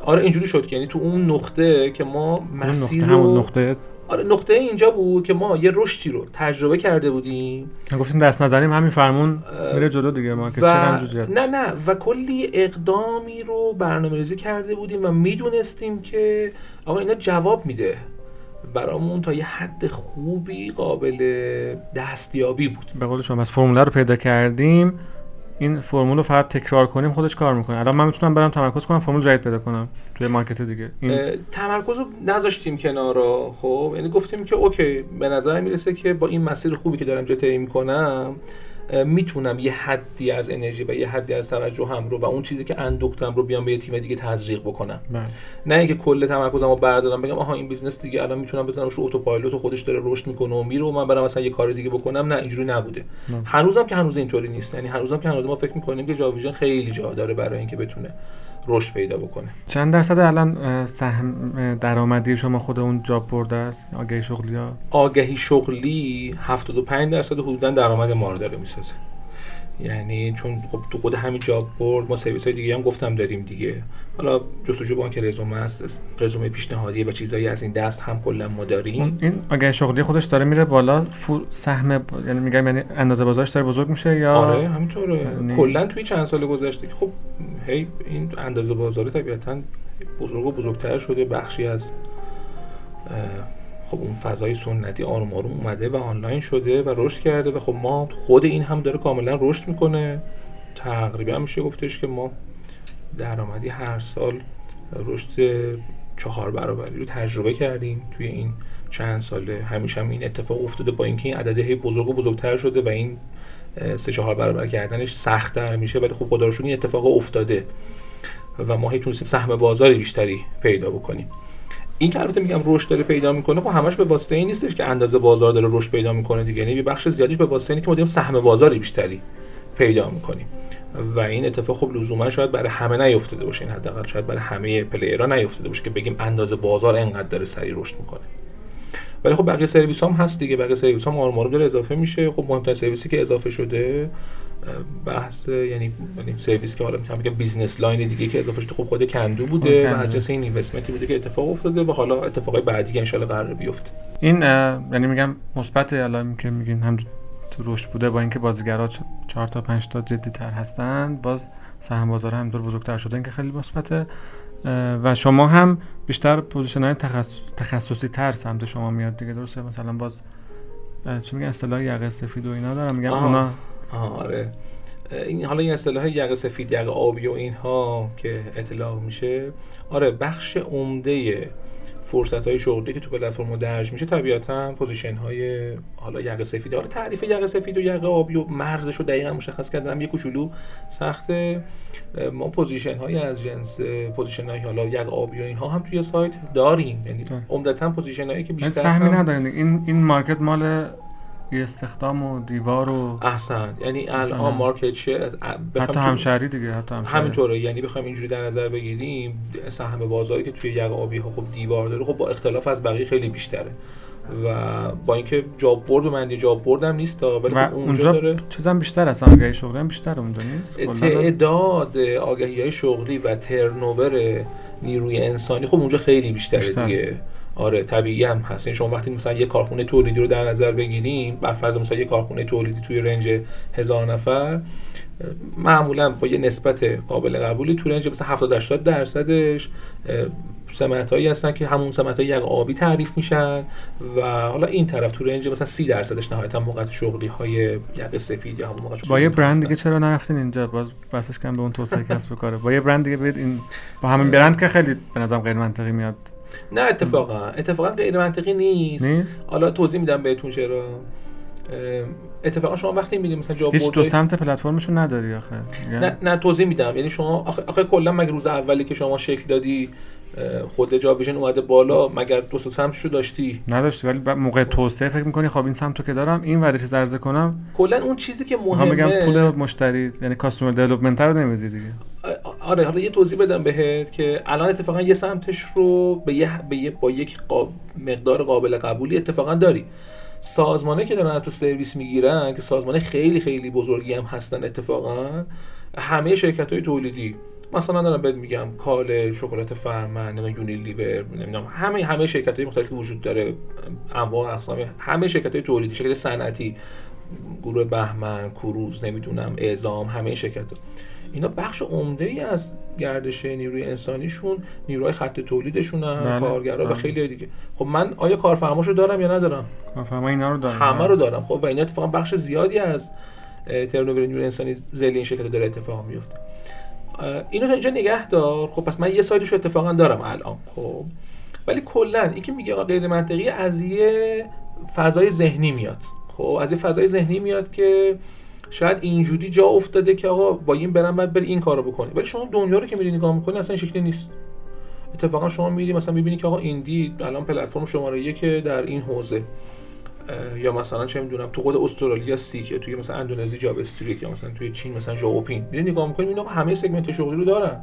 S2: آره اینجوری شد که یعنی تو اون نقطه که ما مسیر
S1: رو نقطه؟
S2: آره نقطه اینجا بود که ما یه رشدی رو تجربه کرده بودیم.
S1: گفتیم دست نزنیم همین فرمون میره جلو دیگه ما
S2: و... نه نه و کلی اقدامی رو برنامه‌ریزی کرده بودیم و می‌دونستیم که آقا اینا جواب میده. برامون تا یه حد خوبی قابل دستیابی بود.
S1: به قول شما بس فرموله رو پیدا کردیم. این فرمول رو فقط تکرار کنیم خودش کار می‌کنه. الان من می‌تونم برم تمرکز کنم فرمول جدید پیدا کنم توی market دیگه.
S2: این... تمرکز رو نذاشتیم کنارا خب؟ یعنی گفتیم که اوکی به نظر می‌رسه که با این مسیر خوبی که دارم جا می‌کنم می‌تونم یه حدی از انرژی و یه حدی از توجه هم رو و اون چیزی که اندوختم رو بیام به یه تیم دیگه تزریق بکنم
S1: بله.
S2: نه اینکه کل تمرکزم رو بردارم بگم آها این business دیگه الان می‌تونم بزنم رو autopilot و خودش داره رشد می‌کنه و میره و من برم مثلا یه کار دیگه بکنم نه اینجوری نبوده
S1: نه.
S2: هنوزم که هنوز اینطوری نیست یعنی هنوزم که هنوز ما فکر می‌کنیم که جاب ویژن خیلی جا داره برای اینکه بتونه رشد پیدا بکنه.
S1: چند درصد الان سهم درآمدی شما خود اون جاب برده است؟ آگهی شغلی ها؟
S2: آگهی شغلی 75 درصد حدودا درآمد ما رو داره می‌سازه. یعنی چون خب تو خود همین جاب بورد ما سرویس های دیگه هم گفتم داریم دیگه. حالا جستجو بانک رزومه است رزومه پیشنهادی و چیزایی از این دست هم کلا ما داریم.
S1: این آگهی شغلی خودش داره میره بالا سهم ب- یعنی میگم یعنی اندازه بازارش داره بزرگ میشه یا
S2: آره همینطوره.
S1: یعنی-
S2: کلا توی چند سال گذشته که خب هی این اندازه بازاری طبیعتا بزرگ و بزرگتر شده بخشی از خب اون فضای سنتی آروم آروم اومده و آنلاین شده و رشد کرده و خب ما خود این هم داره کاملا رشد می‌کنه. تقریبا میشه گفتش که ما درآمدی هر سال رشد چهار برابری رو تجربه کردیم توی این چند ساله همیشه هم این اتفاق افتاده با اینکه این عدده بزرگ و بزرگتر شده و این سه چهار برابر کردنش سختتر میشه ولی خب خدا این اتفاق افتاده و ما هی تونستیم سهم بازاری بیشتری پیدا بکنیم. این که البته میگم رشد داره پیدا می‌کنه خب همش به واسطه این نیستش که اندازه بازار داره رشد پیدا می‌کنه دیگه. یعنی بخش زیادیش به واسطه اینه که ما داریم سهم بازاری بیشتری پیدا می‌کنیم. و این اتفاق خب لزوما شاید برای همه نیفتاده باشه. این حداقل شاید برای همه پلیرها نیفتاده باشه که بگیم اندازه بازار انقدر داره سریع رشد می‌کنه. ولی خب بقیه سرویس هم هست دیگه. بقیه سرویس هم آروم داره اضافه میشه. خب مهمترین سرویسی که اضافه شده بحث یعنی یعنی سرویس که حالا می‌تونم بگم business line دیگه که اضافه شده خب خود کندو بوده. و از این investment ی بوده که اتفاق افتاده و حالا اتفاقای بعدی که ان‌شاءالله قراره بیفته
S1: این یعنی میگم مثبت الان که میگین هم تو رشد بوده با اینکه بازیگرا چ- چهار تا پنج تا جدی تر هستن باز سهم بازار هم دور بزرگتر شده این که خیلی مثبته و شما هم بیشتر position های تخص... تخصصی تر سمت شما میاد دیگه درسته مثلا باز چی میگن اصطلاح یقه سفید و اینا دارم میگم. اونا
S2: آره. این حالا این اصطلاح یقه سفید یقه آبی و اینها که اطلاق میشه. آره بخش عمده فرصت های شغلی که تو پلتفرم درج میشه طبیعتا position های حالا یقه سفید. حالا تعریف یقه سفید و یقه آبی و مرزش رو دقیقا مشخص کردن یه کوچولو سخته ما پوزیشن های از جنس پوزیشن های حالا یقه آبی و اینها هم توی سایت داریم. یعنی
S1: ده.
S2: عمدتا پوزیشن هایی که
S1: من
S2: بیشتر
S1: سهمی
S2: هم-
S1: ندارین. این این مارکت مال یه استخدام و دیوار و
S2: احسن یعنی. الان مارکت شیر از بخوام
S1: حتی همشهری دیگه حتی همشهری
S2: همینطوره یعنی بخوایم اینجوری در نظر بگیریم سهم بازاری که توی یقه آبی ها خب دیوار داره خب با اختلاف از بقیه خیلی بیشتره و با اینکه جاب برد معنی جاب برد هم نیست ولی خب اونجا,
S1: اونجا
S2: داره
S1: چیزم بیشتر هستن آگهی شغلی هم بیشتر اونجا نیست؟
S2: تعداد آگهی های شغلی و ترنوور نیروی انسانی خب اونجا خیلی بیشتره
S1: بیشتر.
S2: دیگه آره طبیعی هم هست. یعنی شما وقتی مثلا یه کارخونه تولیدی رو در نظر بگیریم بر فرض مثلا یه کارخونه تولیدی توی رنج هزار نفر معمولا با یه نسبت قابل قبولی تو رنج مثلا 70 80 درصدش سمت هایی هستن که همون سمت های یقه آبی تعریف میشن و حالا این طرف تو رنج مثلا 30 درصدش نهایتا موقع شغلی های یقه سفید یا همون موقع
S1: با یه برند. دیگه چرا نرفتین اینجا؟ باز بسش کردم به اون توسعه کسب کاره. با یه برند دیگه برید این با همین برند که خیلی به نظرم غیر منطقی میاد.
S2: نه اتفاقا. اتفاقا غیر منطقی نیست.
S1: نیست؟
S2: حالا توضیح میدم بهتون چرا. اتفاقا شما وقتی میرید مثلا جاب
S1: هیچ دو سمت پلتفرمشو نداری آخه.
S2: نه نه توضیح میدم. یعنی شما آخه, آخه کلا مگه روز اولی که شما شکل دادی خود جاب ویژن اومده بالا مگر دو سه سمتشو داشتی؟
S1: نداشتی ولی موقع توسعه فکر می‌کنی خب این سمتو که دارم این ورش عرضه کنم.
S2: کلا اون چیزی که مهمه.
S1: پول مشتری یعنی کاستومر دیولپمنت رو نمیدی دیگه.
S2: آره حالا یه توضیح بدم بهت که الان اتفاقا یه سمتش رو به یه, به یه با یک قاب... مقدار قابل قبولی اتفاقا داری. سازمانه که دارن از تو سرویس می‌گیرن که سازمانه خیلی خیلی بزرگی هم هستن اتفاقا همه شرکت های تولیدی. مثلا دارم بهت میگم کال شکلات فرمن نمی‌دونم یونیلیور نمی‌دونم همه همه شرکت های مختلفی وجود داره انواع اقسام همه شرکت های تولیدی شرکت صنعتی گروه بهمن کروز نمی‌دونم اعزام همه شرکت. ها. اینا بخش عمده ای از گردش نیروی انسانیشون نیروهای خط تولیدشون
S1: بله،
S2: کارگرا و
S1: بله.
S2: خیلی دیگه. خب من آیا کارفرماشو دارم یا ندارم؟
S1: کارفرما اینا رو دارن
S2: همه رو دارم. خب و اینا اتفاقا بخش زیادی از ترنوور نیروی انسانی ذیلی این شرکت داره اتفاق میفته اینو تا اینجا نگه دار. خب پس من یه سایدش رو اتفاقا دارم الان خب. ولی کلا این که میگه آقا غیر منطقی از یه فضای ذهنی میاد. خب از یه فضای ذهنی میاد که شاید اینجوری جا افتاده که آقا با این برم بعد بری این کارو بکنی. ولی شما دنیا رو که میری نگاه می‌کنی اصلا شکلی نیست. اتفاقا شما میری مثلا می‌بینی که آقا ایندی الان پلتفرم شماره یک در این حوزه. یا مثلا چه می‌دونم تو خود استرالیا سیک توی مثلا اندونزی جاب استریت یا مثلا توی چین مثلا ژائوپین میری نگاه می‌کنی اینا همه segment شغلی رو دارن.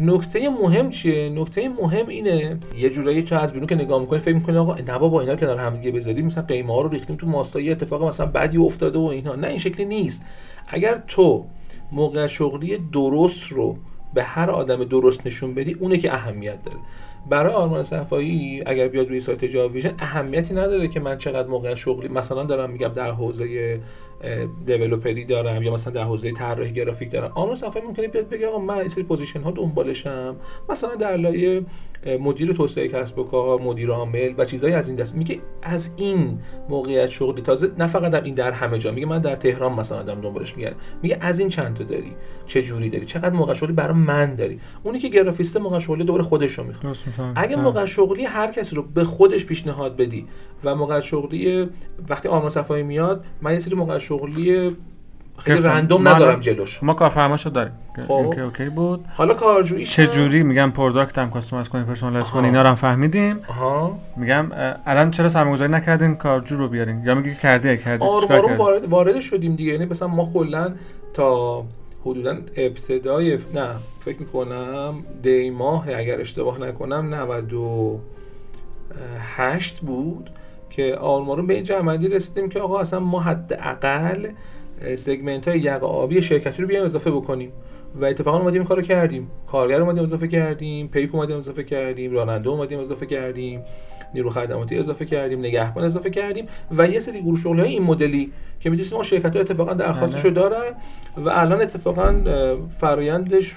S2: نکته مهم چیه؟ نکته مهم اینه یه جورایی که از بیرون که نگاه می‌کنی فکر می‌کنی آقا نه با اینا کنار هم دیگه بذاریم مثلا قیمه ها رو ریختیم تو ماستا یه اتفاق مثلا بدی افتاده و اینا. نه این شکلی نیست. اگر تو موقعیت شغلی درست رو به هر آدم درست نشون بدی اونه که اهمیت داره. برای آرمان صفایی اگر بیاد روی سایت جاب ویژن اهمیتی نداره که من چقدر موقعیت شغلی مثلا دارم میگم در حوزه developer ی دارم یا مثلا در حوزه طراحی گرافیک دارم. آرمان صفایی ممکنه بیاد بگه آقا من یه سری position ها دنبالشم. مثلا در لایه مدیر توسعه کسب و کار مدیر عامل و چیزایی از این دست. میگه از این موقعیت شغلی. تازه نه فقط این در همه جا. میگه من در تهران مثلا دارم دنبالش میگه میگه از این چند تا داری؟ چه جوری داری؟ چقدر موقعیت شغلی برای من داری؟ اونی که گرافیست موقعیت شغلی درخور خودش رو می‌خواد. اگه موقعیت شغلی هر کسی رو به خودش پیشنهاد بدی و موقعیت شغلی وقتی آرمان صفایی میاد من یه سری موقعیت شغلی خیلی random نذارم جلوش.
S1: ما کارفرماشو داریم.
S2: خب.
S1: اوکی اوکی بود.
S2: حالا کارجویی
S1: چه جوری میگم product هم customize کنیم personalize کنیم اینا رو هم فهمیدیم.
S2: آها.
S1: میگم الان چرا سرمایه‌گذاری نکردین؟ کارجو رو بیارین. یا میگی کردی کردی.
S2: آروم وارد, وارد شدیم دیگه. یعنی مثلا ما کلا تا حدودا ابتدای نه فکر می‌کنم دی ماه اگر اشتباه نکنم 98 بود. که آرمارون به این جمعندی رسیدیم که آقا اصلا ما حداقل سگمنت های یقه آبی شرکتی رو بیایم اضافه بکنیم. و اتفاقا اومدیم این کارو کردیم. کارگر اومدیم اضافه کردیم پیپ اومدیم اضافه کردیم راننده اومدیم اضافه کردیم نیرو خدماتی اضافه کردیم نگهبان اضافه کردیم. و یه سری گروه شغلی های این مدلی که می‌دونیم ما شرکت ها اتفاقا درخواستشو دارن و الان اتفاقا فرایندش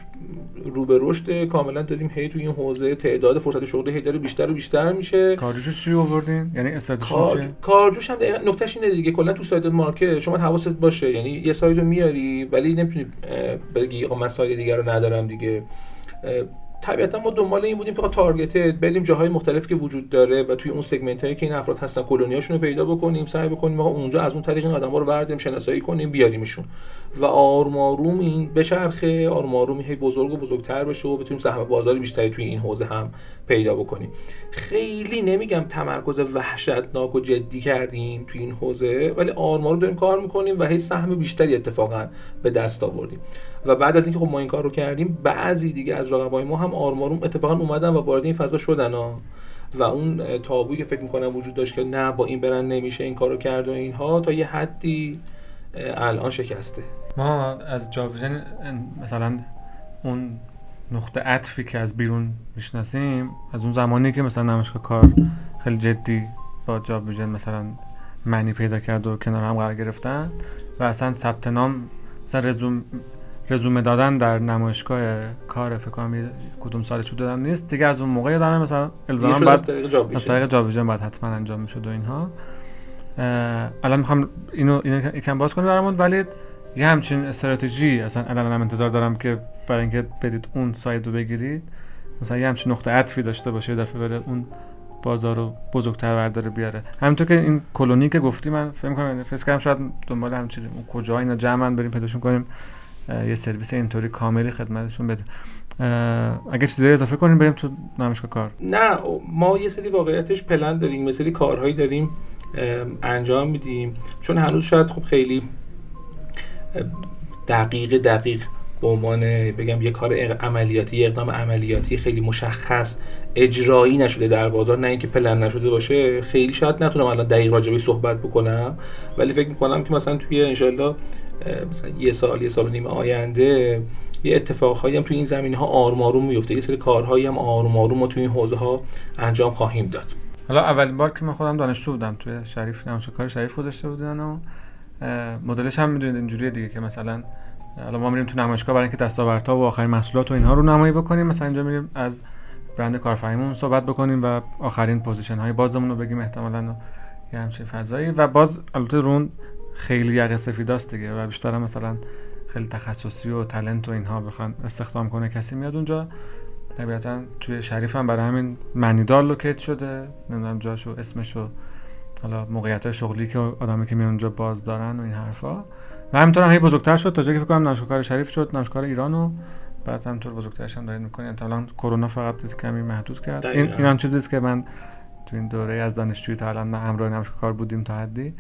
S2: رو به رشد کاملا داریم هی تو این حوزه تعداد فرصت شغلی هی داره بیشتر و بیشتر میشه.
S1: کارجوش چی آوردین؟ یعنی
S2: کار... کارجوش هم دقیقاً نکتهش اینه دیگه کلا تو سایت مارکت شما حواست باشه. یعنی یه سایت رو میاری ولی نمی‌تونی بگی آقا من سایت دیگر رو ندارم دیگه. طبیعتا ما دنبال این بودیم که تارگت بریم جاهای مختلف که وجود داره و توی اون سگمنت هایی که این افراد هستن کلونیاشون رو پیدا بکنیم سعی بکنیم ما اونجا از اون طریق این آدم‌ها رو برداریم شناسایی کنیم بیاریمشون. و آروم آروم این بچرخه آروم آروم هی بزرگ و بزرگتر بشه و بتونیم سهم بازار بیشتری توی این حوزه هم پیدا بکنیم. خیلی نمیگم تمرکز وحشتناک و جدی کردیم توی این حوزه ولی آروم آروم داریم کار می‌کنیم و هی سهم بیشتری اتفاقا به دست آوردیم. و بعد از اینکه خب ما این کار رو کردیم بعضی دیگه از رقبای ما هم آروم اتفاقا اومدن و وارد این فضا شدن ها. و اون تابویی که فکر می‌کنم وجود داشت که نه با این برن نمیشه این کارو کرد و اینها تا یه حدی الان شکسته.
S1: ما از جاویژن مثلا اون نقطه عطفی که از بیرون می‌شناسیم از اون زمانی که مثلا نمایشگاه کار خیلی جدی با جاویژن مثلا معنی پیدا کرد و کنار هم قرار گرفتن و اصلا ثبت نام مثلا رزوم رزومه دادن در نمایشگاه کار فکر کنم کدوم سالش بود دادم نیست. دیگه از اون موقع یادم مثلا الزاما بعد از طریق جاویژن. بعد حتما انجام می‌شد و اینها. الان می‌خوام اینو اینو یکم باز کنیم برامون. ولی یه همچین استراتژی اصلا الان هم انتظار دارم که برای اینکه بدید اون سایت رو بگیرید مثلا یه همچین نقطه عطفی داشته باشه یه دفعه بره اون بازار رو بزرگتر برداره بیاره. همینطور که این کلونی که گفتی من فکر کنم فکر کنم شاید دنبال هم چیزی اون کجا اینا جمعن بریم پیداشون کنیم. یه سرویس اینطوری کاملی خدمتشون بده. اگه چیزی اضافه کنیم بریم تو نمایشگاه کار.
S2: نه ما یه سری واقعیتش پلن داریم مثلی کارهایی داریم انجام میدیم. چون هنوز شاید خب خیلی دقیق دقیق به عنوان بگم یه کار عملیاتی یه اقدام عملیاتی خیلی مشخص اجرایی نشده در بازار نه اینکه پلن نشده باشه خیلی شاید نتونم الان دقیق راجبی صحبت بکنم. ولی فکر می‌کنم که مثلا توی انشالله مثلا یه سال یه سال و نیم آینده یه اتفاقهایی هم توی این زمینه ها آروم میفته یه سری کارهایی هم آروم آروم ما توی این حوزه ها انجام خواهیم داد.
S1: حالا اولین بار که من خودم دانشجو بودم توی شریف کار شریف گذاشته بودن و مدلش هم می‌دونید اینجوریه دیگه که مثلا حالا ما میریم تو نمایشگاه برای اینکه دستاوردها و آخرین محصولات و اینها رو نمایی بکنیم. مثلا اینجا میریم از برند کارفرمایمون صحبت بکنیم و آخرین پوزیشن های بازمون رو بگیم احتمالاً یه همچین فضایی. و باز البته رون خیلی یقه سفیداست دیگه و بیشتر مثلا خیلی تخصصی و تلنت و اینها بخوان استخدام کنه کسی میاد اونجا. طبیعتا توی شریف هم برای همین معنیدار لوکیت شده. نمی‌دونم جاشو اسمشو حالا موقعیت شغلی که آدمی که می اونجا باز دارن و این حرفا. و همینطور هم هی بزرگتر شد تا جایی که فکر کنم نمایشگاه شریف شد نمایشگاه ایران و بعد همینطور بزرگترش هم دارید می‌کنید الان کرونا فقط کمی محدود کرد. این این چیزی که من تو این دوره از دانشجویی تا الان همراه نمایشگاه کار بودیم تا حدی.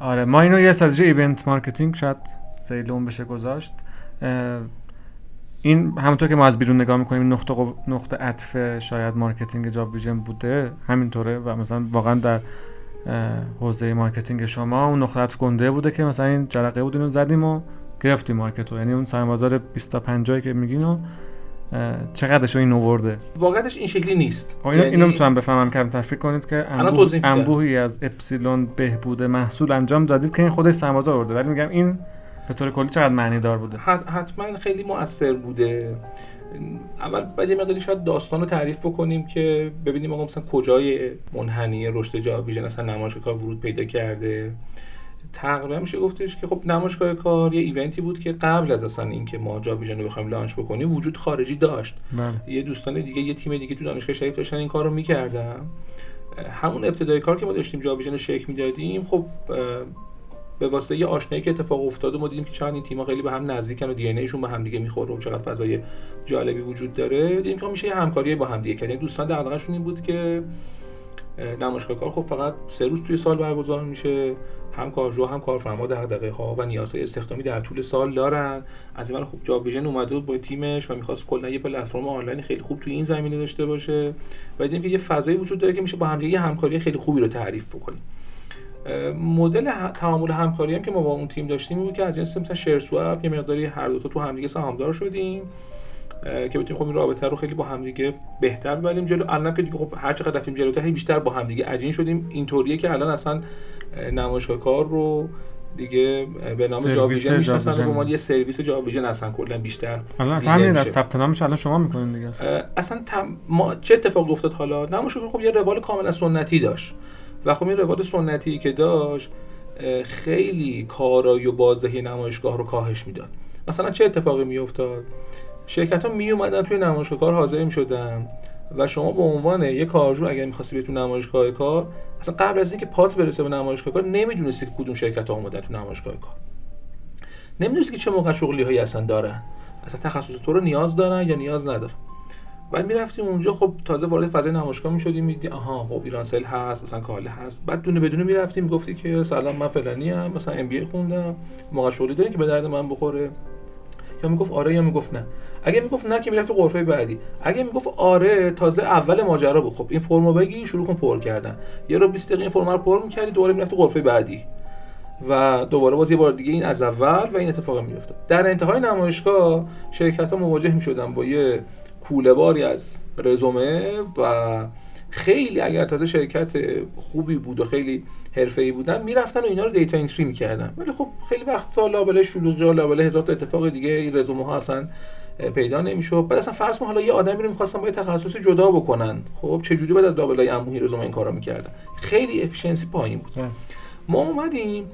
S1: آره ما اینو یه استراتژی event marketing شاید سیلون بشه گذاشت. این همونطور که ما از بیرون نگاه می‌کنیم نقطه نقطه عطف شاید marketing جاب ویژن بوده همینطوره و مثلا واقعا در حوزه marketing شما اون نقطه گنده بوده که مثلا این جرقه بود اینو زدیم و گرفتیم مارکت رو. یعنی اون سرمایه بازار 20 تا 50 که میگین و چقدرش این اوورده
S2: واقعیتش این شکلی نیست.
S1: اینو, یعنی... اینو می‌تونم بفهمم. کم تفکر کنید که انبوه... انبوهی از اپسیلون بهبود محصول انجام دادید که این خودش سرمایه آورده. ولی میگم این به طور کلی چقدر معنی دار بوده
S2: حتما خیلی مؤثر بوده. اول بعد یه مقداری شاید داستان رو تعریف بکنیم که ببینیم آقا مثلا کجای منحنی رشد جا ویژن اصلا نمایشگاه کار ورود پیدا کرده. تقریبا میشه گفتش که خب نمایشگاه کار یه ایونتی بود که قبل از اصلا اینکه ما جا ویژن رو بخوایم لانچ بکنیم وجود خارجی داشت.
S1: بله.
S2: یه دوستان دیگه یه تیم دیگه تو دانشگاه شریف داشتن این کار رو می‌کردن. همون ابتدای کار که ما داشتیم جا ویژن رو شکل می‌دادیم خب به واسطه یه آشنایی که اتفاق افتاد و ما دیدیم که چند این تیم‌ها خیلی به هم نزدیکن و دی ایشون به هم دیگه می‌خوره و چقدر فضای جالبی وجود داره. دیدیم که میشه یه همکاری با هم دیگه کردن یعنی دوستان دغدغه‌شون این بود که نمایشگاه کار خب فقط سه روز توی سال برگزار میشه. هم کارجو هم کارفرما دغدغه ها و نیازهای استخدامی در طول سال دارن. از این خب جاب ویژن اومده بود با تیمش و می‌خواست کلا یه پلتفرم آنلاین خیلی خوب توی این زمینه داشته باشه. و دیدیم که یه فضایی وجود داره که میشه با هم یه همکاری خیلی خوبی رو تعریف بکنیم. مدل تعامل همکاری هم که ما با اون تیم داشتیم بود که از جنس مثلا شیر سواب یه مقداری هر دو تا تو همدیگه سهامدار شدیم که بتونیم خب این رابطه رو خیلی با همدیگه بهتر ببریم. جلو الان که دیگه خب هر چقدر رفتیم جلوتر بیشتر با همدیگه عجین شدیم. اینطوریه که الان اصلا نمایشگاه کار رو دیگه به نام جاویژن می‌شناسن به عنوان یه سرویس جاویژن اصلا کلا بیشتر
S1: الان اصلا همین از ثبت نامش الان شما می‌کنین دیگه.
S2: اصلا تم... ما چه اتفاقی افتاد حالا؟ نمایشگاه خب یه روال کاملا سنتی داشت. و خب این روال سنتی که داشت خیلی کارایی و بازدهی نمایشگاه رو کاهش می‌داد. مثلا چه اتفاقی میافتاد؟ شرکت ها می اومدن توی نمایشگاه کار حاضر می شدن و شما به عنوان یک کارجو اگر می‌خواستی بری تو نمایشگاه کار اصلا قبل از اینکه پات برسه به نمایشگاه کار نمی‌دونستی که کدوم شرکت ها اومدن تو نمایشگاه کار. نمی‌دونستی که چه موقع شغلی هایی اصلا دارن. اصلا تخصص تو رو نیاز دارن یا نیاز ندارن. بعد می‌رفتیم اونجا خب تازه وارد فضای نمایشگاه می‌شدیم میدی آها خب ایرانسل هست مثلا کاله هست. بعد دونه بدونه می‌رفتیم گفتی که سلام من فلانی ام مثلا ام بی خوندم موقع شغلی داری که به درد من بخوره؟ یا می‌گفت آره یا می‌گفت نه. اگه می‌گفت نه که می‌رفت تو غرفه بعدی. اگه می‌گفت آره تازه اول ماجرا بود. خب این فرمو بگی شروع کن پر کردن. یه رو 20 دقیقه این فرم رو پر می‌کردی دوباره می‌رفت غرفه بعدی. و دوباره باز یه بار دیگه این از اول و این اتفاق میفته در انتهای نمایشگاه شرکت ها مواجه می‌شدن با یه کوله باری از رزومه و خیلی اگر تازه شرکت خوبی بود و خیلی حرفه‌ای بودن می‌رفتن و اینا رو data entry می‌کردن. ولی خب خیلی وقتا لابلای شلوغی و لابلای هزار تا اتفاق دیگه این رزومه ها اصلا پیدا نمیشه بعد اصلا فرض کن حالا یه آدمی رو می‌خواستن با تخصص جدا بکنن. خب چه جوری بعد از لابلای انبوهی رزومه این کارا می‌کردن؟ خیلی efficiency پایین بود. ما اومدیم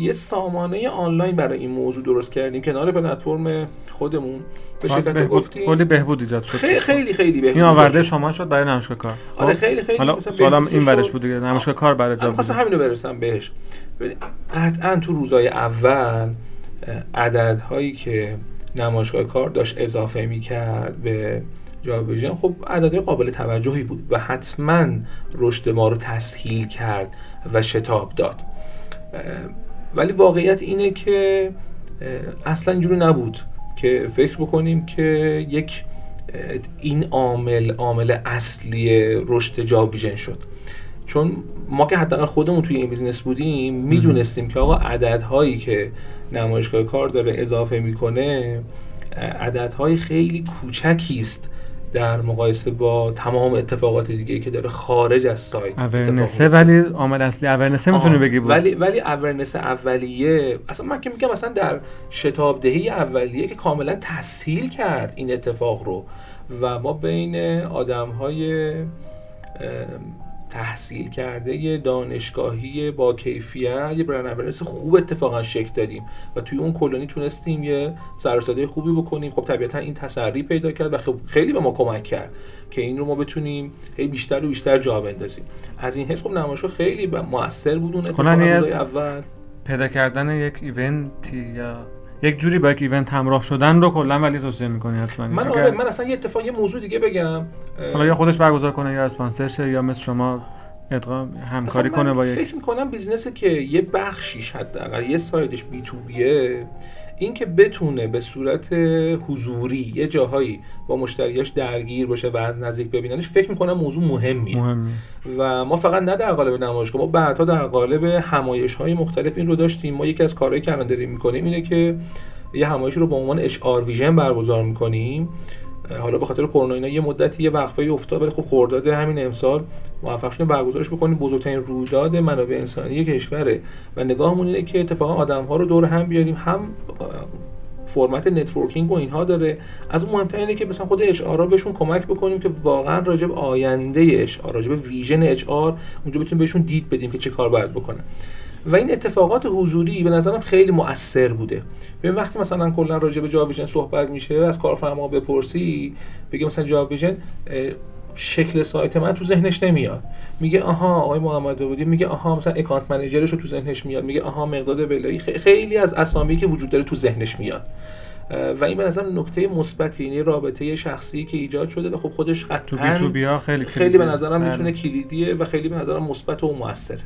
S2: یه سامانه آنلاین برای این موضوع درست کردیم کنار پلتفرم خودمون. به شرکت گفتیم.
S1: کلی بهبود ایجاد شد.
S2: خیلی خیلی خیلی بهبود
S1: این آورده شما شد برای نمایشگاه کار.
S2: آره خب، خیلی خیلی
S1: حالا سوالم این برش بود دیگه نمایشگاه کار برای جا
S2: بود همین رو برسم بهش. قطعا تو روزای اول عددهایی که نمایشگاه کار داشت اضافه می‌کرد به جا خب عدد قابل توجهی بود و حتما رشد ما رو تسهیل کرد. و شتاب داد. ولی واقعیت اینه که اصلا اینجوری نبود که فکر بکنیم که یک این عامل عامل اصلی رشد جاب ویژن شد. چون ما که حداقل خودمون توی این business بودیم می‌دونستیم که آقا عددهایی که نمایشگاه کار داره اضافه می‌کنه عددهای خیلی کوچکی است در مقایسه با تمام اتفاقات دیگه که داره خارج از سایت
S1: awareness ه ولی عامل اصلی awareness ه می‌تونی بگی بود.
S2: ولی ولی awareness اولیه اصلا من که میگم مثلا در شتاب دهی اولیه که کاملا تسهیل کرد این اتفاق رو. و ما بین آدم های تحصیل کرده یه دانشگاهی با کیفیت یه برند خوب اتفاقا شکل دادیم و توی اون کلونی تونستیم یه سر خوبی بکنیم. خب طبیعتا این تسری پیدا کرد و خب خیلی به ما کمک کرد که این رو ما بتونیم هی بیشتر و بیشتر جا بندازیم. از این حس خب نمایشگاه خیلی موثر بود اون اول.
S1: پیدا کردن یک event ی یا یک جوری با یک event همراه شدن رو کلا ولی توصیه می‌کنی حتما.
S2: من آره من اصلا یه اتفاق یه موضوع دیگه بگم.
S1: حالا یا خودش برگزار کنه یا اسپانسر شه یا مثل شما ادغام همکاری کنه با یک
S2: فکر می‌کنم business ی که یه بخشیش حداقل یه side ش B2B ه این که بتونه به صورت حضوری یه جاهایی با مشتریاش درگیر باشه و از نزدیک ببیننش فکر می‌کنم موضوع مهمیه.
S1: مهمی.
S2: و ما فقط نه در قالب نمایشگاه ما بعدها در قالب همایش های مختلف این رو داشتیم. ما یکی از کارهایی که الان داریم می‌کنیم اینه که یه همایش رو به عنوان HR Vision برگزار می‌کنیم. حالا به خاطر کرونا اینا یه مدتی یه وقفه افتاد ولی خب خرداد همین امسال موفق شدیم برگزارش بکنیم. بزرگترین رویداد منابع انسانی کشوره و نگاهمون اینه که اتفاقا آدم ها رو دور هم بیاریم. هم فرمت networking و اینها داره. از اون مهمتر اینه که مثلا خود HR بهشون کمک بکنیم که واقعا راجع به آینده HR راجع به vision HR اونجا بتونیم بهشون دید بدیم که چه کار باید بکنن و این اتفاقات حضوری به نظرم خیلی مؤثر بوده. ببین وقتی مثلا کلا راجع به جاویژن صحبت میشه از کارفرما بپرسی بگه مثلا جاویژن شکل سایت من تو ذهنش نمیاد. میگه آها آقای محمد بودی میگه آها مثلا اکانت منیجرش رو تو ذهنش میاد. میگه آها مقداد بلایی خیلی از اسامی که وجود داره تو ذهنش میاد. و این به نظر نکته مثبتی یعنی رابطه شخصی که ایجاد شده و خب خودش قطعا
S1: تو بی تو بیا خیلی
S2: خیلی به نظرم می‌تونه کلیدیه و خیلی به نظرم مثبت و موثره